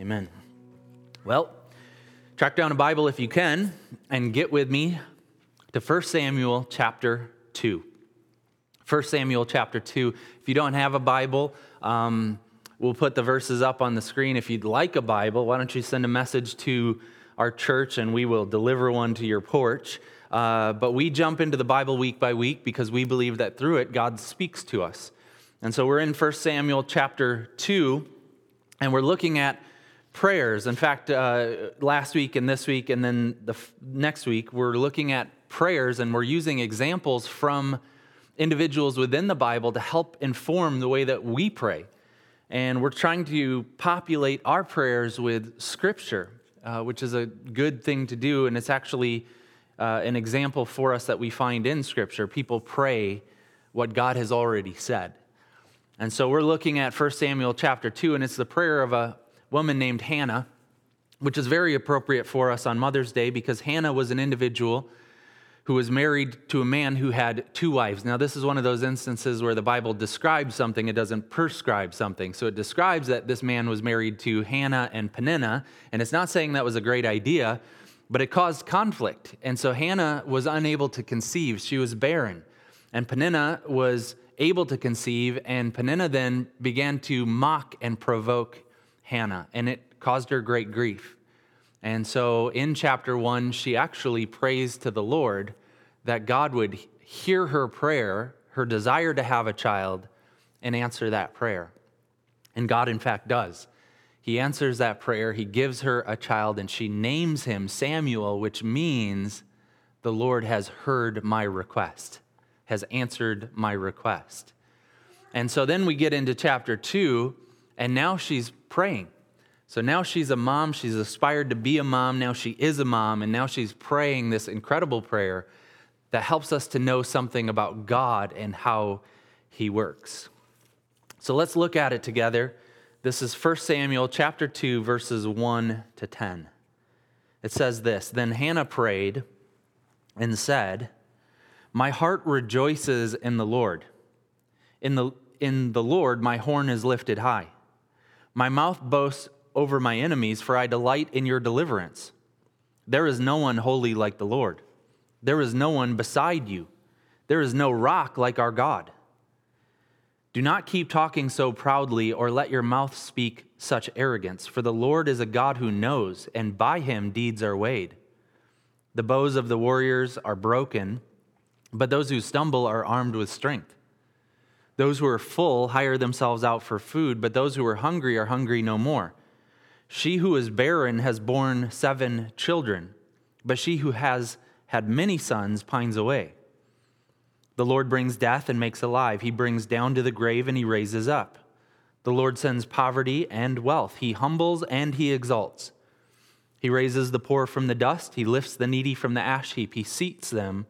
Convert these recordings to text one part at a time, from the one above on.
Amen. Well, track down a Bible if you can and get with me to 1 Samuel chapter 2. 1 Samuel chapter 2. If you don't have a Bible, um, we'll put the verses up on the screen. If you'd like a Bible, why don't you send a message to our church and we will deliver one to your porch. Uh, but we jump into the Bible week by week because we believe that through it, God speaks to us. And so we're in 1 Samuel chapter 2, and we're looking at prayers. In fact, uh, last week and this week, and then the f- next week, we're looking at prayers and we're using examples from individuals within the Bible to help inform the way that we pray. And we're trying to populate our prayers with Scripture, uh, which is a good thing to do. And it's actually uh, an example for us that we find in Scripture. People pray what God has already said. And so we're looking at 1 Samuel chapter 2, and it's the prayer of a woman named Hannah, which is very appropriate for us on Mother's Day because Hannah was an individual who was married to a man who had two wives. Now, this is one of those instances where the Bible describes something, it doesn't prescribe something. So it describes that this man was married to Hannah and Peninnah, and it's not saying that was a great idea, but it caused conflict. And so Hannah was unable to conceive, she was barren. And Peninnah was able to conceive, and Peninnah then began to mock and provoke Hannah, and it caused her great grief. And so in chapter one, she actually prays to the Lord that God would hear her prayer, her desire to have a child, and answer that prayer. And God, in fact, does. He answers that prayer, he gives her a child, and she names him Samuel, which means the Lord has heard my request, has answered my request. And so then we get into chapter two, and now she's praying. So now she's a mom. She's aspired to be a mom. Now she is a mom. And now she's praying this incredible prayer that helps us to know something about God and how he works. So let's look at it together. This is 1 Samuel chapter 2 verses 1 to 10. It says this, then Hannah prayed and said, "My heart rejoices in the Lord. In the in the Lord my horn is lifted high." My mouth boasts over my enemies, for I delight in your deliverance. There is no one holy like the Lord. There is no one beside you. There is no rock like our God. Do not keep talking so proudly, or let your mouth speak such arrogance, for the Lord is a God who knows, and by him deeds are weighed. The bows of the warriors are broken, but those who stumble are armed with strength. Those who are full hire themselves out for food, but those who are hungry are hungry no more. She who is barren has borne seven children, but she who has had many sons pines away. The Lord brings death and makes alive. He brings down to the grave and he raises up. The Lord sends poverty and wealth. He humbles and he exalts. He raises the poor from the dust. He lifts the needy from the ash heap. He seats them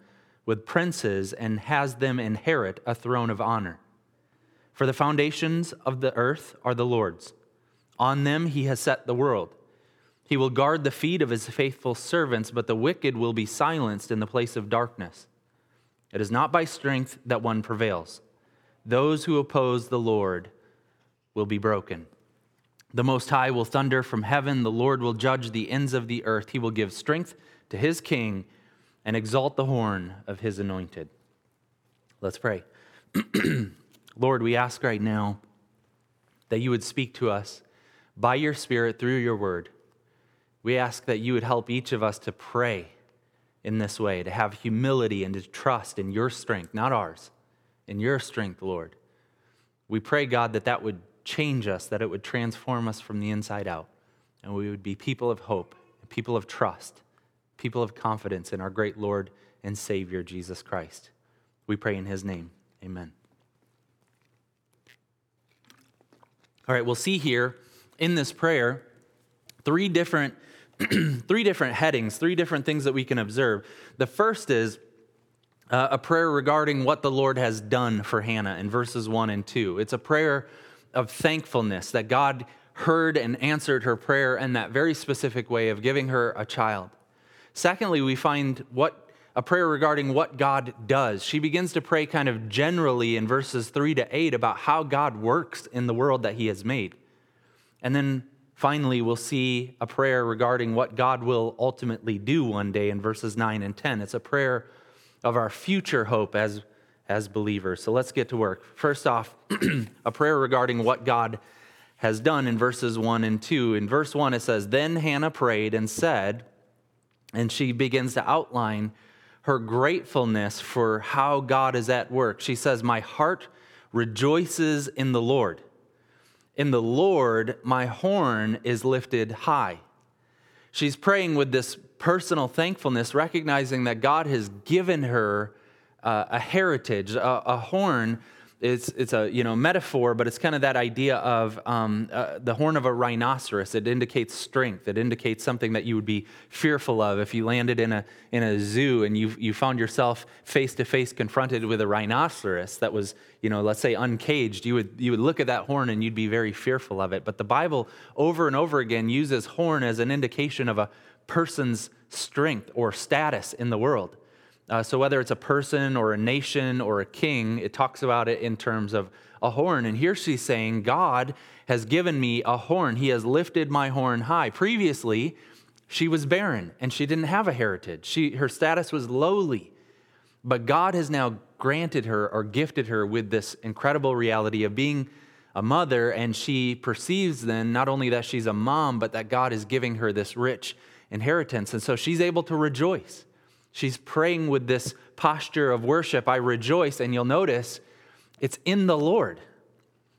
with princes and has them inherit a throne of honor. For the foundations of the earth are the Lord's. On them he has set the world. He will guard the feet of his faithful servants, but the wicked will be silenced in the place of darkness. It is not by strength that one prevails. Those who oppose the Lord will be broken. The Most High will thunder from heaven. The Lord will judge the ends of the earth. He will give strength to his king and exalt the horn of his anointed. Let's pray. Lord, we ask right now that you would speak to us by your Spirit through your word. We ask that you would help each of us to pray in this way, to have humility and to trust in your strength, not ours, in your strength, Lord. We pray, God, that that would change us, that it would transform us from the inside out, and we would be people of hope, people of trust, people of confidence in our great Lord and Savior, Jesus Christ. We pray in his name. Amen. All right, we'll see here in this prayer three different three different headings, three different things that we can observe. The first is uh, a prayer regarding what the Lord has done for Hannah in verses 1 and 2. It's a prayer of thankfulness that God heard and answered her prayer in that very specific way of giving her a child. Secondly, we find what a prayer regarding what God does. She begins to pray kind of generally in verses 3 to 8 about how God works in the world that He has made. And then Finally, we'll see a prayer regarding what God will ultimately do one day in verses 9 and 10. It's a prayer of our future hope as, as believers. So let's get to work. First off, a prayer regarding what God has done in verses 1 and 2. In verse 1, it says, Then Hannah prayed and said, and she begins to outline her gratefulness for how God is at work. She says, My heart rejoices in the Lord. In the Lord, my horn is lifted high. She's praying with this personal thankfulness, recognizing that God has given her uh, a heritage, a, a horn it's, it's a you know metaphor, but it's kind of that idea of um, uh, the horn of a rhinoceros. It indicates strength. It indicates something that you would be fearful of if you landed in a in a zoo and you you found yourself face to face confronted with a rhinoceros that was you know let's say uncaged. You would you would look at that horn and you'd be very fearful of it. But the Bible over and over again uses horn as an indication of a person's strength or status in the world. Uh, so, whether it's a person or a nation or a king, it talks about it in terms of a horn. And here she's saying, God has given me a horn. He has lifted my horn high. Previously, she was barren and she didn't have a heritage. She, her status was lowly. But God has now granted her or gifted her with this incredible reality of being a mother. And she perceives then not only that she's a mom, but that God is giving her this rich inheritance. And so she's able to rejoice. She's praying with this posture of worship. I rejoice, and you'll notice it's in the Lord.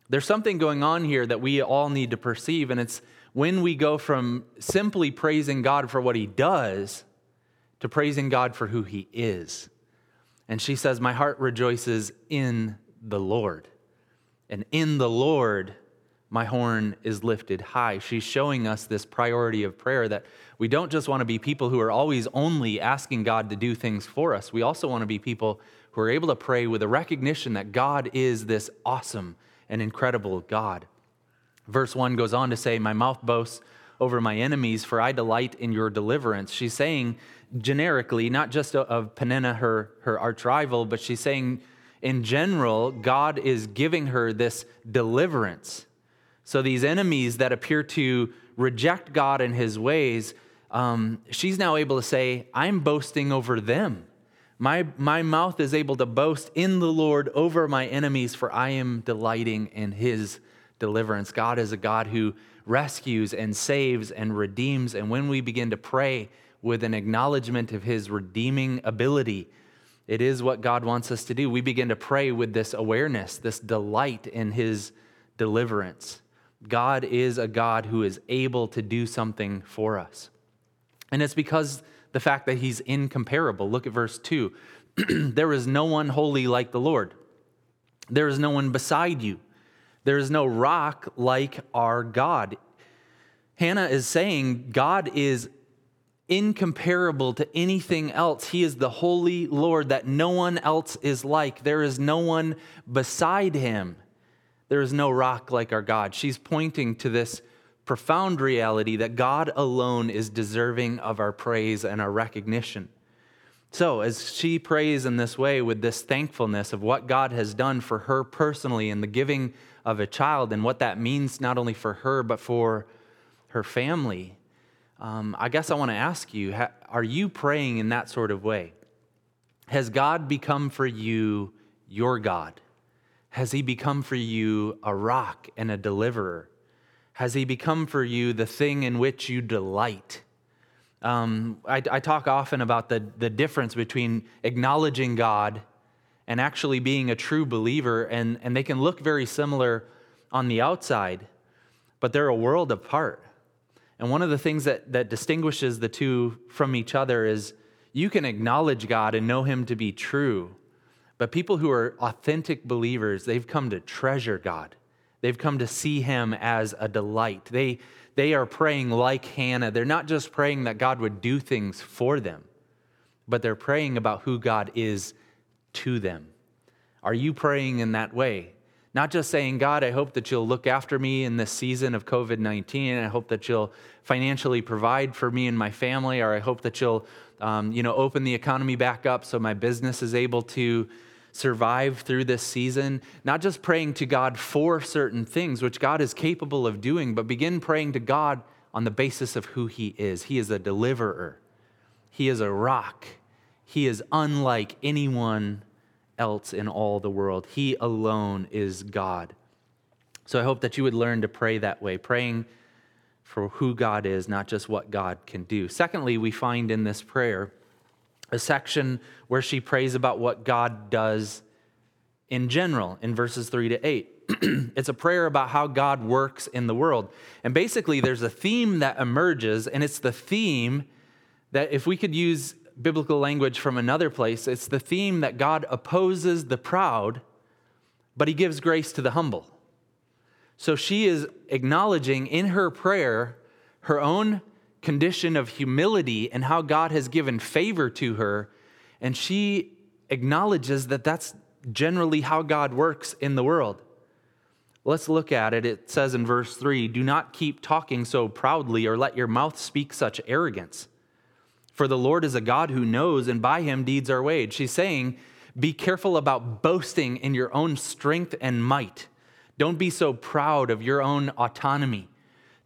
There's something going on here that we all need to perceive, and it's when we go from simply praising God for what He does to praising God for who He is. And she says, My heart rejoices in the Lord. And in the Lord, my horn is lifted high. She's showing us this priority of prayer that we don't just want to be people who are always only asking God to do things for us. We also want to be people who are able to pray with a recognition that God is this awesome and incredible God. Verse 1 goes on to say, My mouth boasts over my enemies, for I delight in your deliverance. She's saying generically, not just of Peninnah, her, her arch rival, but she's saying in general, God is giving her this deliverance. So these enemies that appear to reject God and his ways, um, she's now able to say, I'm boasting over them. My, my mouth is able to boast in the Lord over my enemies, for I am delighting in his deliverance. God is a God who rescues and saves and redeems. And when we begin to pray with an acknowledgement of his redeeming ability, it is what God wants us to do. We begin to pray with this awareness, this delight in his deliverance. God is a God who is able to do something for us. And it's because the fact that he's incomparable. Look at verse 2. there is no one holy like the Lord. There is no one beside you. There is no rock like our God. Hannah is saying God is incomparable to anything else. He is the holy Lord that no one else is like. There is no one beside him. There is no rock like our God. She's pointing to this profound reality that God alone is deserving of our praise and our recognition. So, as she prays in this way with this thankfulness of what God has done for her personally in the giving of a child and what that means not only for her, but for her family, um, I guess I want to ask you are you praying in that sort of way? Has God become for you your God? Has he become for you a rock and a deliverer? Has he become for you the thing in which you delight? Um, I, I talk often about the, the difference between acknowledging God and actually being a true believer, and, and they can look very similar on the outside, but they're a world apart. And one of the things that, that distinguishes the two from each other is you can acknowledge God and know Him to be true, but people who are authentic believers, they've come to treasure God. They've come to see him as a delight. They, they are praying like Hannah. They're not just praying that God would do things for them, but they're praying about who God is to them. Are you praying in that way? Not just saying, God, I hope that you'll look after me in this season of COVID 19. I hope that you'll financially provide for me and my family, or I hope that you'll um, you know, open the economy back up so my business is able to survive through this season, not just praying to God for certain things, which God is capable of doing, but begin praying to God on the basis of who He is. He is a deliverer, He is a rock, He is unlike anyone else in all the world. He alone is God. So I hope that you would learn to pray that way, praying for who God is, not just what God can do. Secondly, we find in this prayer a section where she prays about what God does in general in verses 3 to 8. it's a prayer about how God works in the world. And basically, there's a theme that emerges, and it's the theme that, if we could use biblical language from another place, it's the theme that God opposes the proud, but he gives grace to the humble. So she is acknowledging in her prayer her own condition of humility and how God has given favor to her. And she acknowledges that that's generally how God works in the world. Let's look at it. It says in verse 3 Do not keep talking so proudly or let your mouth speak such arrogance. For the Lord is a God who knows, and by him deeds are weighed. She's saying, Be careful about boasting in your own strength and might. Don't be so proud of your own autonomy.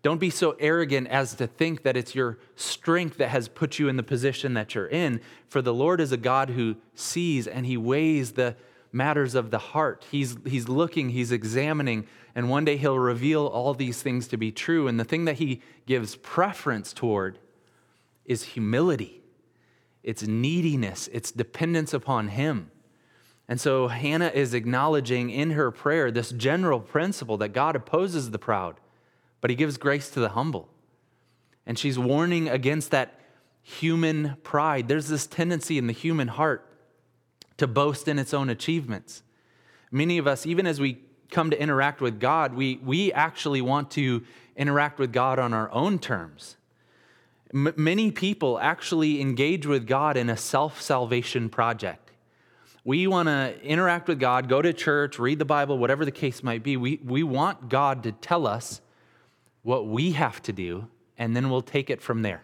Don't be so arrogant as to think that it's your strength that has put you in the position that you're in. For the Lord is a God who sees and he weighs the matters of the heart. He's, he's looking, he's examining, and one day he'll reveal all these things to be true. And the thing that he gives preference toward is humility, it's neediness, it's dependence upon him. And so Hannah is acknowledging in her prayer this general principle that God opposes the proud but he gives grace to the humble. And she's warning against that human pride. There's this tendency in the human heart to boast in its own achievements. Many of us, even as we come to interact with God, we, we actually want to interact with God on our own terms. M- many people actually engage with God in a self salvation project. We want to interact with God, go to church, read the Bible, whatever the case might be. We, we want God to tell us what we have to do, and then we'll take it from there.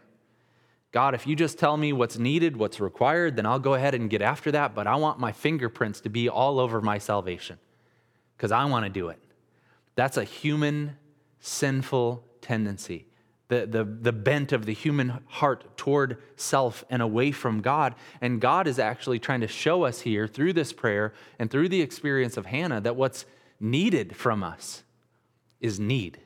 God, if you just tell me what's needed, what's required, then I'll go ahead and get after that, but I want my fingerprints to be all over my salvation because I want to do it. That's a human, sinful tendency. The, the, the bent of the human heart toward self and away from God. And God is actually trying to show us here through this prayer and through the experience of Hannah that what's needed from us is need.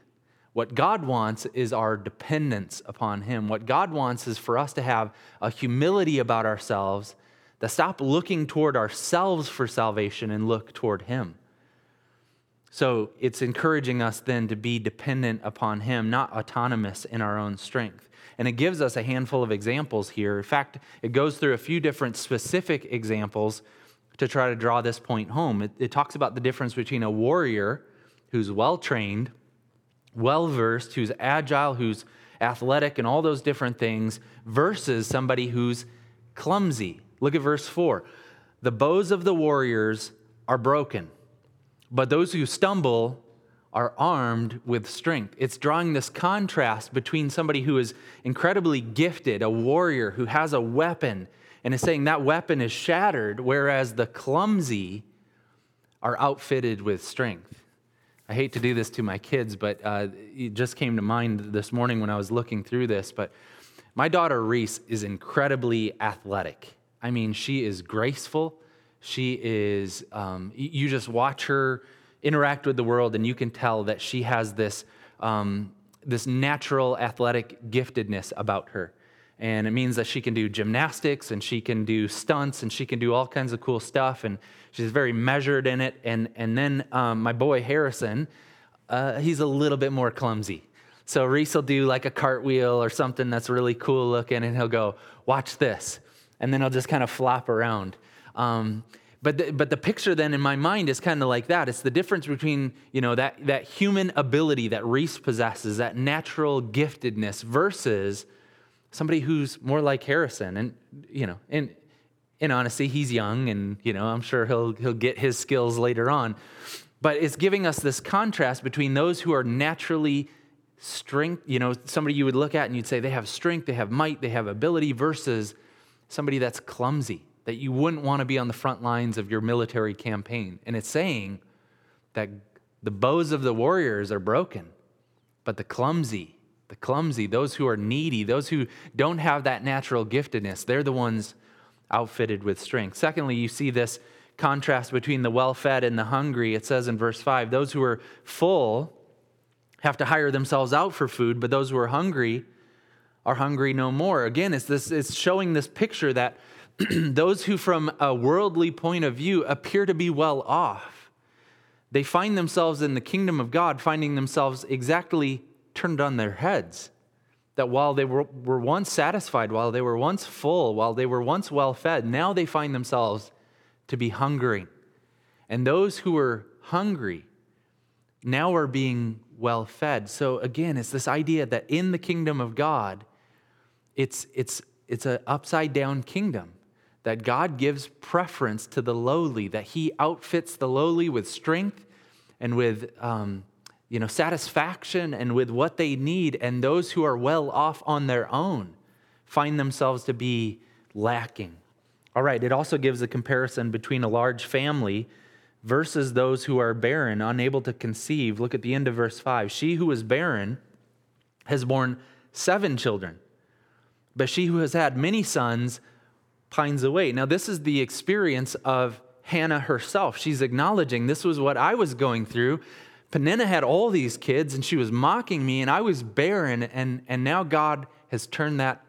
What God wants is our dependence upon Him. What God wants is for us to have a humility about ourselves that stop looking toward ourselves for salvation and look toward Him. So it's encouraging us then to be dependent upon Him, not autonomous in our own strength. And it gives us a handful of examples here. In fact, it goes through a few different specific examples to try to draw this point home. It, it talks about the difference between a warrior who's well trained well versed, who's agile, who's athletic, and all those different things, versus somebody who's clumsy. Look at verse 4. The bows of the warriors are broken, but those who stumble are armed with strength. It's drawing this contrast between somebody who is incredibly gifted, a warrior who has a weapon, and is saying that weapon is shattered, whereas the clumsy are outfitted with strength. I hate to do this to my kids, but uh, it just came to mind this morning when I was looking through this. But my daughter Reese is incredibly athletic. I mean, she is graceful. She is, um, you just watch her interact with the world, and you can tell that she has this, um, this natural athletic giftedness about her. And it means that she can do gymnastics and she can do stunts and she can do all kinds of cool stuff. And she's very measured in it. And, and then um, my boy Harrison, uh, he's a little bit more clumsy. So Reese will do like a cartwheel or something that's really cool looking, and he'll go, Watch this. And then he'll just kind of flop around. Um, but the, but the picture then in my mind is kind of like that. It's the difference between you know that that human ability that Reese possesses, that natural giftedness, versus somebody who's more like Harrison. And, you know, in, in honesty, he's young and, you know, I'm sure he'll, he'll get his skills later on. But it's giving us this contrast between those who are naturally strength, you know, somebody you would look at and you'd say they have strength, they have might, they have ability, versus somebody that's clumsy, that you wouldn't want to be on the front lines of your military campaign. And it's saying that the bows of the warriors are broken, but the clumsy, the clumsy, those who are needy, those who don't have that natural giftedness, they're the ones outfitted with strength. Secondly, you see this contrast between the well fed and the hungry. It says in verse 5 those who are full have to hire themselves out for food, but those who are hungry are hungry no more. Again, it's, this, it's showing this picture that those who, from a worldly point of view, appear to be well off, they find themselves in the kingdom of God, finding themselves exactly turned on their heads. That while they were, were once satisfied, while they were once full, while they were once well fed, now they find themselves to be hungering. And those who were hungry now are being well fed. So again, it's this idea that in the kingdom of God, it's, it's, it's an upside down kingdom that God gives preference to the lowly, that He outfits the lowly with strength and with um, you know, satisfaction and with what they need, and those who are well off on their own find themselves to be lacking. All right, it also gives a comparison between a large family versus those who are barren, unable to conceive. Look at the end of verse 5. She who is barren has borne seven children, but she who has had many sons pines away. Now, this is the experience of Hannah herself. She's acknowledging this was what I was going through. Peninnah had all these kids and she was mocking me, and I was barren, and, and now God has turned that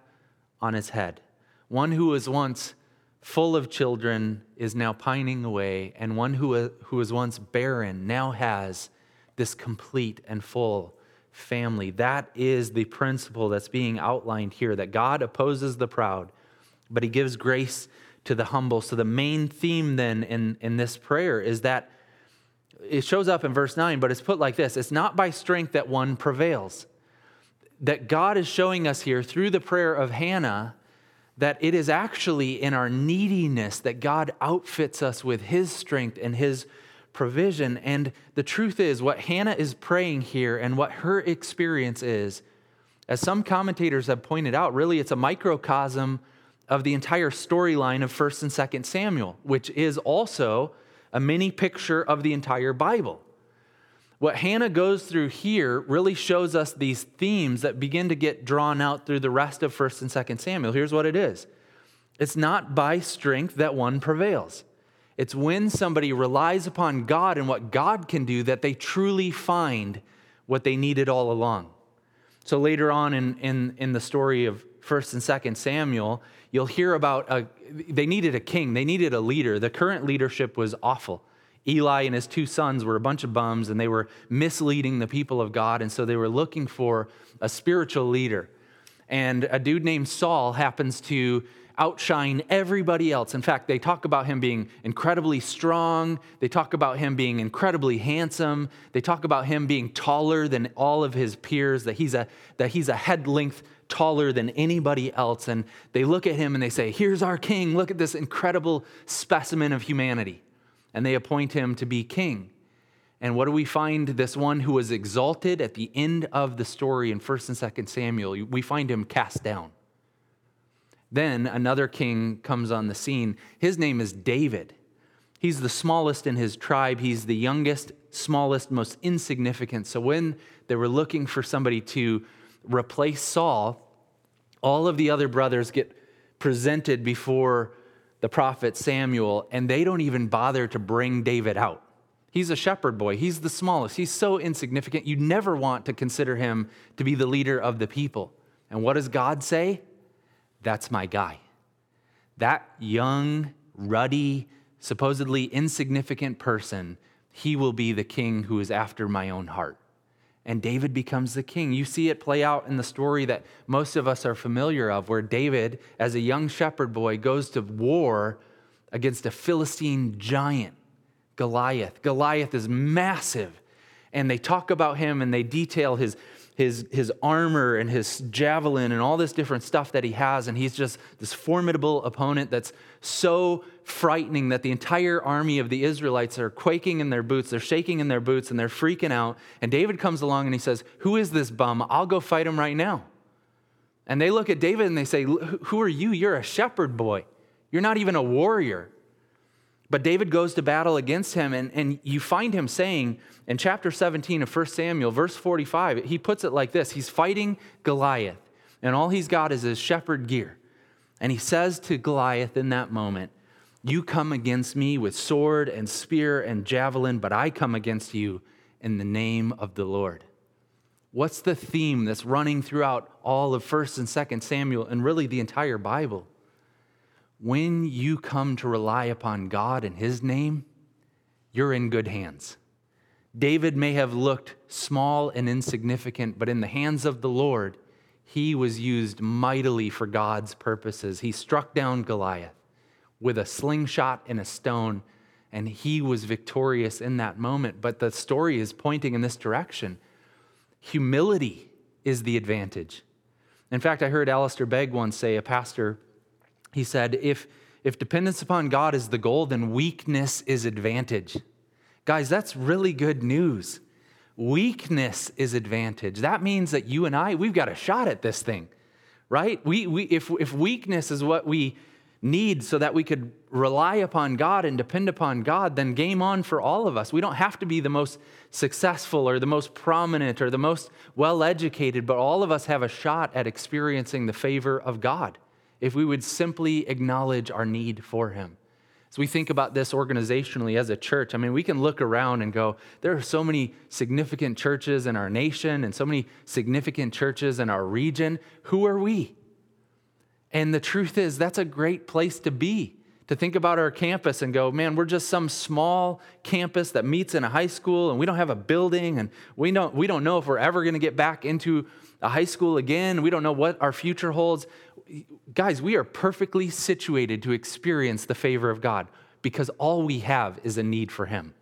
on his head. One who was once full of children is now pining away, and one who, uh, who was once barren now has this complete and full family. That is the principle that's being outlined here that God opposes the proud, but he gives grace to the humble. So, the main theme then in, in this prayer is that it shows up in verse 9, but it's put like this it's not by strength that one prevails. That God is showing us here through the prayer of Hannah that it is actually in our neediness that God outfits us with his strength and his provision. And the truth is, what Hannah is praying here and what her experience is, as some commentators have pointed out, really it's a microcosm of the entire storyline of 1st and 2nd Samuel, which is also a mini picture of the entire Bible. What Hannah goes through here really shows us these themes that begin to get drawn out through the rest of 1st and 2nd Samuel. Here's what it is it's not by strength that one prevails. It's when somebody relies upon God and what God can do that they truly find what they needed all along. So later on in, in, in the story of 1st and 2nd Samuel, you'll hear about a, they needed a king, they needed a leader. The current leadership was awful. Eli and his two sons were a bunch of bums and they were misleading the people of God. And so they were looking for a spiritual leader. And a dude named Saul happens to outshine everybody else. In fact, they talk about him being incredibly strong. They talk about him being incredibly handsome. They talk about him being taller than all of his peers, that he's a, that he's a head length taller than anybody else. And they look at him and they say, Here's our king. Look at this incredible specimen of humanity. And they appoint him to be king. And what do we find this one who was exalted at the end of the story in 1st and 2nd Samuel? We find him cast down. Then another king comes on the scene. His name is David. He's the smallest in his tribe. He's the youngest, smallest, most insignificant. So when they were looking for somebody to replace Saul, all of the other brothers get presented before the prophet Samuel, and they don't even bother to bring David out. He's a shepherd boy. He's the smallest. He's so insignificant. You never want to consider him to be the leader of the people. And what does God say? That's my guy. That young, ruddy, supposedly insignificant person, he will be the king who is after my own heart and David becomes the king. You see it play out in the story that most of us are familiar of, where David, as a young shepherd boy, goes to war against a Philistine giant, Goliath. Goliath is massive. And they talk about him and they detail his his, his armor and his javelin and all this different stuff that he has. And he's just this formidable opponent that's so frightening that the entire army of the Israelites are quaking in their boots, they're shaking in their boots, and they're freaking out. And David comes along and he says, Who is this bum? I'll go fight him right now. And they look at David and they say, Who are you? You're a shepherd boy. You're not even a warrior. But David goes to battle against him, and, and you find him saying in chapter 17 of 1 Samuel, verse 45, he puts it like this He's fighting Goliath, and all he's got is his shepherd gear. And he says to Goliath in that moment, You come against me with sword and spear and javelin, but I come against you in the name of the Lord. What's the theme that's running throughout all of 1st and 2nd Samuel and really the entire Bible? When you come to rely upon God and His name, you're in good hands. David may have looked small and insignificant, but in the hands of the Lord, he was used mightily for God's purposes. He struck down Goliath with a slingshot and a stone, and he was victorious in that moment. But the story is pointing in this direction. Humility is the advantage. In fact, I heard Alistair Begg once say, a pastor he said, if, if dependence upon God is the goal, then weakness is advantage. Guys, that's really good news. Weakness is advantage. That means that you and I, we've got a shot at this thing, right? We, we, if, if weakness is what we need so that we could rely upon God and depend upon God, then game on for all of us. We don't have to be the most successful or the most prominent or the most well educated, but all of us have a shot at experiencing the favor of God if we would simply acknowledge our need for Him. As we think about this organizationally as a church, I mean, we can look around and go, there are so many significant churches in our nation and so many significant churches in our region. Who are we? And the truth is, that's a great place to be. To think about our campus and go, man, we're just some small campus that meets in a high school and we don't have a building and we don't, we don't know if we're ever going to get back into a high school again. We don't know what our future holds guys, we are perfectly situated to experience the favor of God because all we have is a need for Him.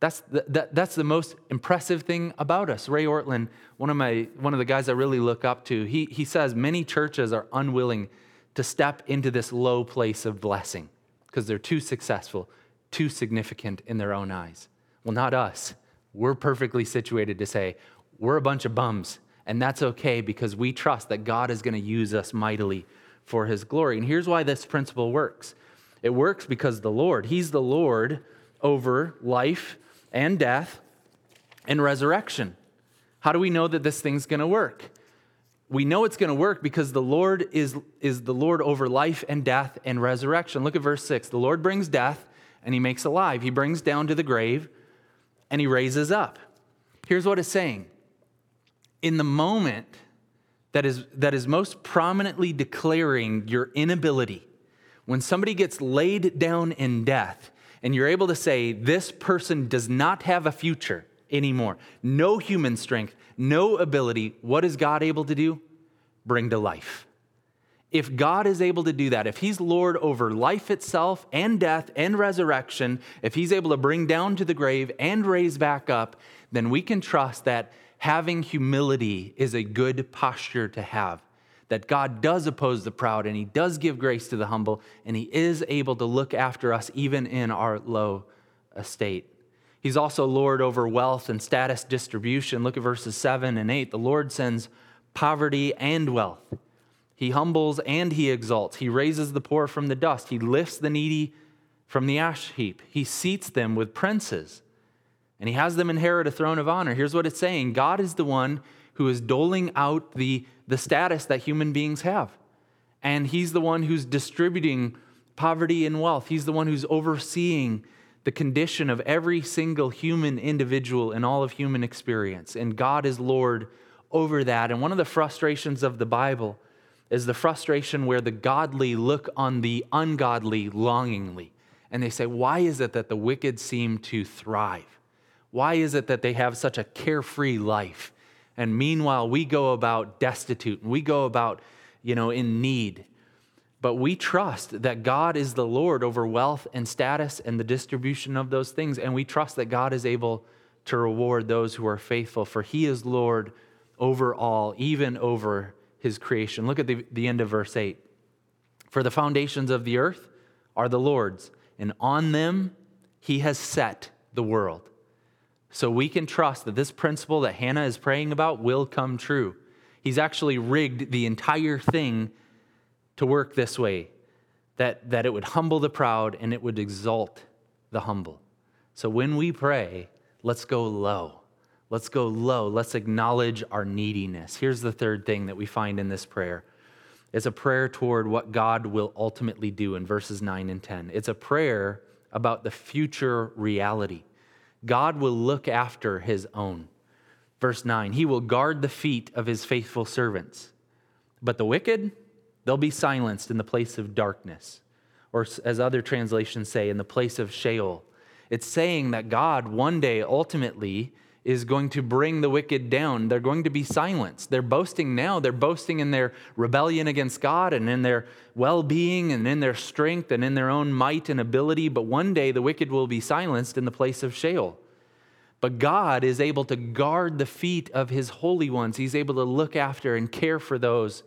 That's the, that, that's the most impressive thing about us. Ray Ortlund, one of, my, one of the guys I really look up to, he, he says many churches are unwilling to step into this low place of blessing because they're too successful, too significant in their own eyes. Well, not us. We're perfectly situated to say, we're a bunch of bums and that's okay because we trust that God is going to use us mightily for his glory. And here's why this principle works it works because the Lord, he's the Lord over life and death and resurrection. How do we know that this thing's going to work? We know it's going to work because the Lord is, is the Lord over life and death and resurrection. Look at verse 6. The Lord brings death and he makes alive. He brings down to the grave and he raises up. Here's what it's saying in the moment that is, that is most prominently declaring your inability, when somebody gets laid down in death, and you're able to say, This person does not have a future anymore, no human strength, no ability, what is God able to do? Bring to life. If God is able to do that, if He's Lord over life itself and death and resurrection, if He's able to bring down to the grave and raise back up, then we can trust that having humility is a good posture to have. That God does oppose the proud and He does give grace to the humble, and He is able to look after us even in our low estate. He's also Lord over wealth and status distribution. Look at verses 7 and 8. The Lord sends poverty and wealth. He humbles and he exalts. He raises the poor from the dust. He lifts the needy from the ash heap. He seats them with princes and he has them inherit a throne of honor. Here's what it's saying God is the one who is doling out the, the status that human beings have. And he's the one who's distributing poverty and wealth. He's the one who's overseeing the condition of every single human individual in all of human experience. And God is Lord over that. And one of the frustrations of the Bible is the frustration where the godly look on the ungodly longingly. And they say, Why is it that the wicked seem to thrive? Why is it that they have such a carefree life? And meanwhile, we go about destitute and we go about, you know, in need. But we trust that God is the Lord over wealth and status and the distribution of those things. And we trust that God is able to reward those who are faithful, for he is Lord over all, even over his creation. Look at the, the end of verse 8. For the foundations of the earth are the Lord's, and on them he has set the world. So we can trust that this principle that Hannah is praying about will come true. He's actually rigged the entire thing to work this way. that, that it would humble the proud and it would exalt the humble. So when we pray, let's go low. Let's go low. Let's acknowledge our neediness. Here's the third thing that we find in this prayer it's a prayer toward what God will ultimately do in verses 9 and 10. It's a prayer about the future reality. God will look after his own. Verse 9, he will guard the feet of his faithful servants. But the wicked, they'll be silenced in the place of darkness, or as other translations say, in the place of Sheol. It's saying that God one day ultimately is going to bring the wicked down. They're going to be silenced. They're boasting now. They're boasting in their rebellion against God and in their well being and in their strength and in their own might and ability. But one day the wicked will be silenced in the place of Sheol. But God is able to guard the feet of his holy ones. He's able to look after and care for those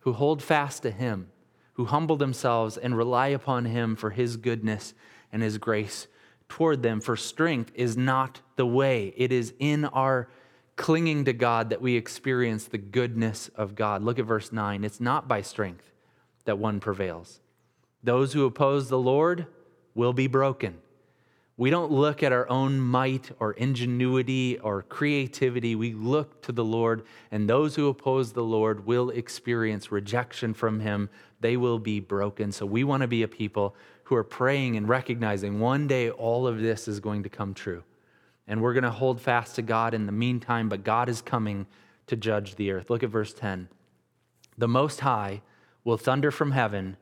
who hold fast to him, who humble themselves and rely upon him for his goodness and his grace toward them for strength is not the way. It is in our clinging to God that we experience the goodness of God. Look at verse 9. It's not by strength that one prevails. Those who oppose the Lord will be broken. We don't look at our own might or ingenuity or creativity. We look to the Lord, and those who oppose the Lord will experience rejection from Him. They will be broken. So we want to be a people who are praying and recognizing one day all of this is going to come true. And we're going to hold fast to God in the meantime, but God is coming to judge the earth. Look at verse 10. The Most High will thunder from heaven,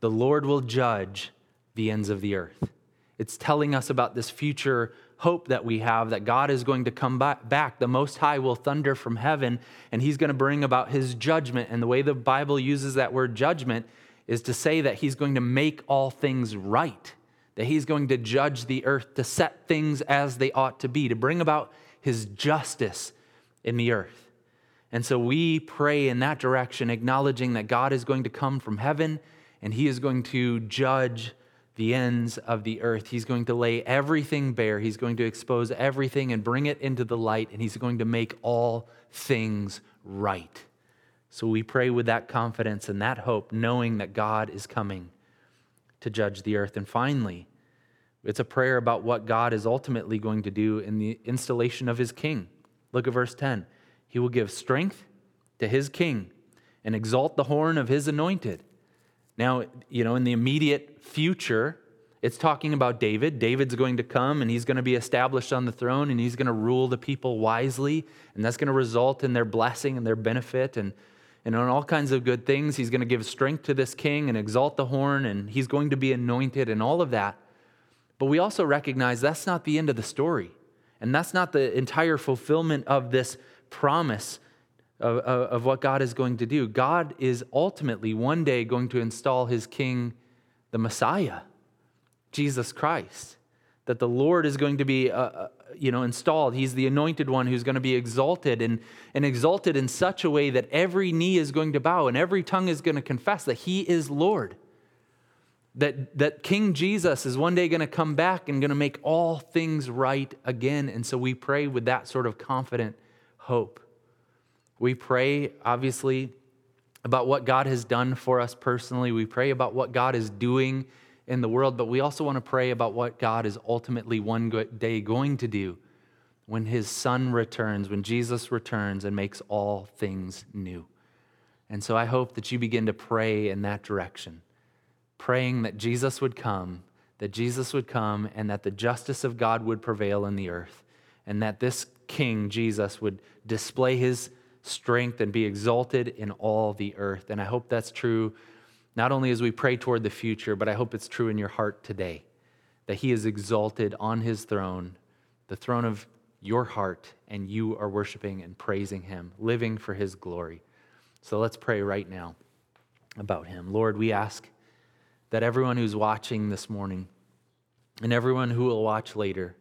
the Lord will judge the ends of the earth. It's telling us about this future hope that we have that God is going to come back. The Most High will thunder from heaven, and He's going to bring about His judgment. And the way the Bible uses that word judgment is to say that he's going to make all things right, that he's going to judge the earth, to set things as they ought to be, to bring about his justice in the earth. And so we pray in that direction, acknowledging that God is going to come from heaven and he is going to judge the ends of the earth. He's going to lay everything bare. He's going to expose everything and bring it into the light, and he's going to make all things right. So we pray with that confidence and that hope, knowing that God is coming to judge the earth. And finally, it's a prayer about what God is ultimately going to do in the installation of his king. Look at verse 10. He will give strength to his king and exalt the horn of his anointed. Now, you know, in the immediate future, it's talking about David. David's going to come and he's going to be established on the throne and he's going to rule the people wisely, and that's going to result in their blessing and their benefit and and on all kinds of good things. He's going to give strength to this king and exalt the horn, and he's going to be anointed and all of that. But we also recognize that's not the end of the story. And that's not the entire fulfillment of this promise of, of, of, what God is going to do. God is ultimately one day going to install his king, the Messiah, Jesus Christ. That the Lord is going to be uh you know, installed. He's the anointed one who's going to be exalted and, and exalted in such a way that every knee is going to bow and every tongue is going to confess that he is Lord. That, that King Jesus is one day going to come back and going to make all things right again. And so we pray with that sort of confident hope. We pray, obviously, about what God has done for us personally. We pray about what God is doing in the world, but we also want to pray about what God is ultimately one day going to do when his son returns, when Jesus returns and makes all things new. And so I hope that you begin to pray in that direction, praying that Jesus would come, that Jesus would come, and that the justice of God would prevail in the earth, and that this King, Jesus, would display his strength and be exalted in all the earth. And I hope that's true not only as we pray toward the future, but I hope it's true in your heart today that He is exalted on His throne, the throne of your heart, and you are worshiping and praising Him, living for His glory. So let's pray right now about Him. Lord, we ask that everyone who's watching this morning and everyone who will watch later,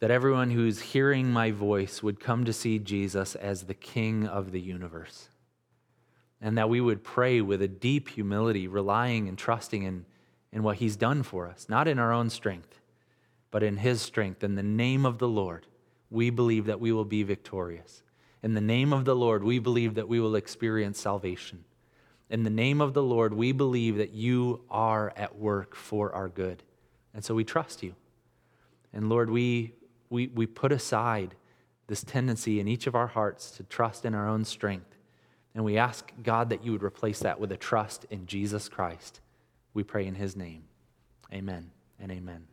that everyone who's hearing my voice would come to see Jesus as the King of the universe and that we would pray with a deep humility, relying and trusting in, in what He's done for us, not in our own strength, but in His strength. In the name of the Lord, we believe that we will be victorious. In the name of the Lord, we believe that we will experience salvation. In the name of the Lord, we believe that you are at work for our good. And so we trust you. And Lord, we, we, we put aside this tendency in each of our hearts to trust in our own strength. And we ask, God, that you would replace that with a trust in Jesus Christ. We pray in his name. Amen and amen.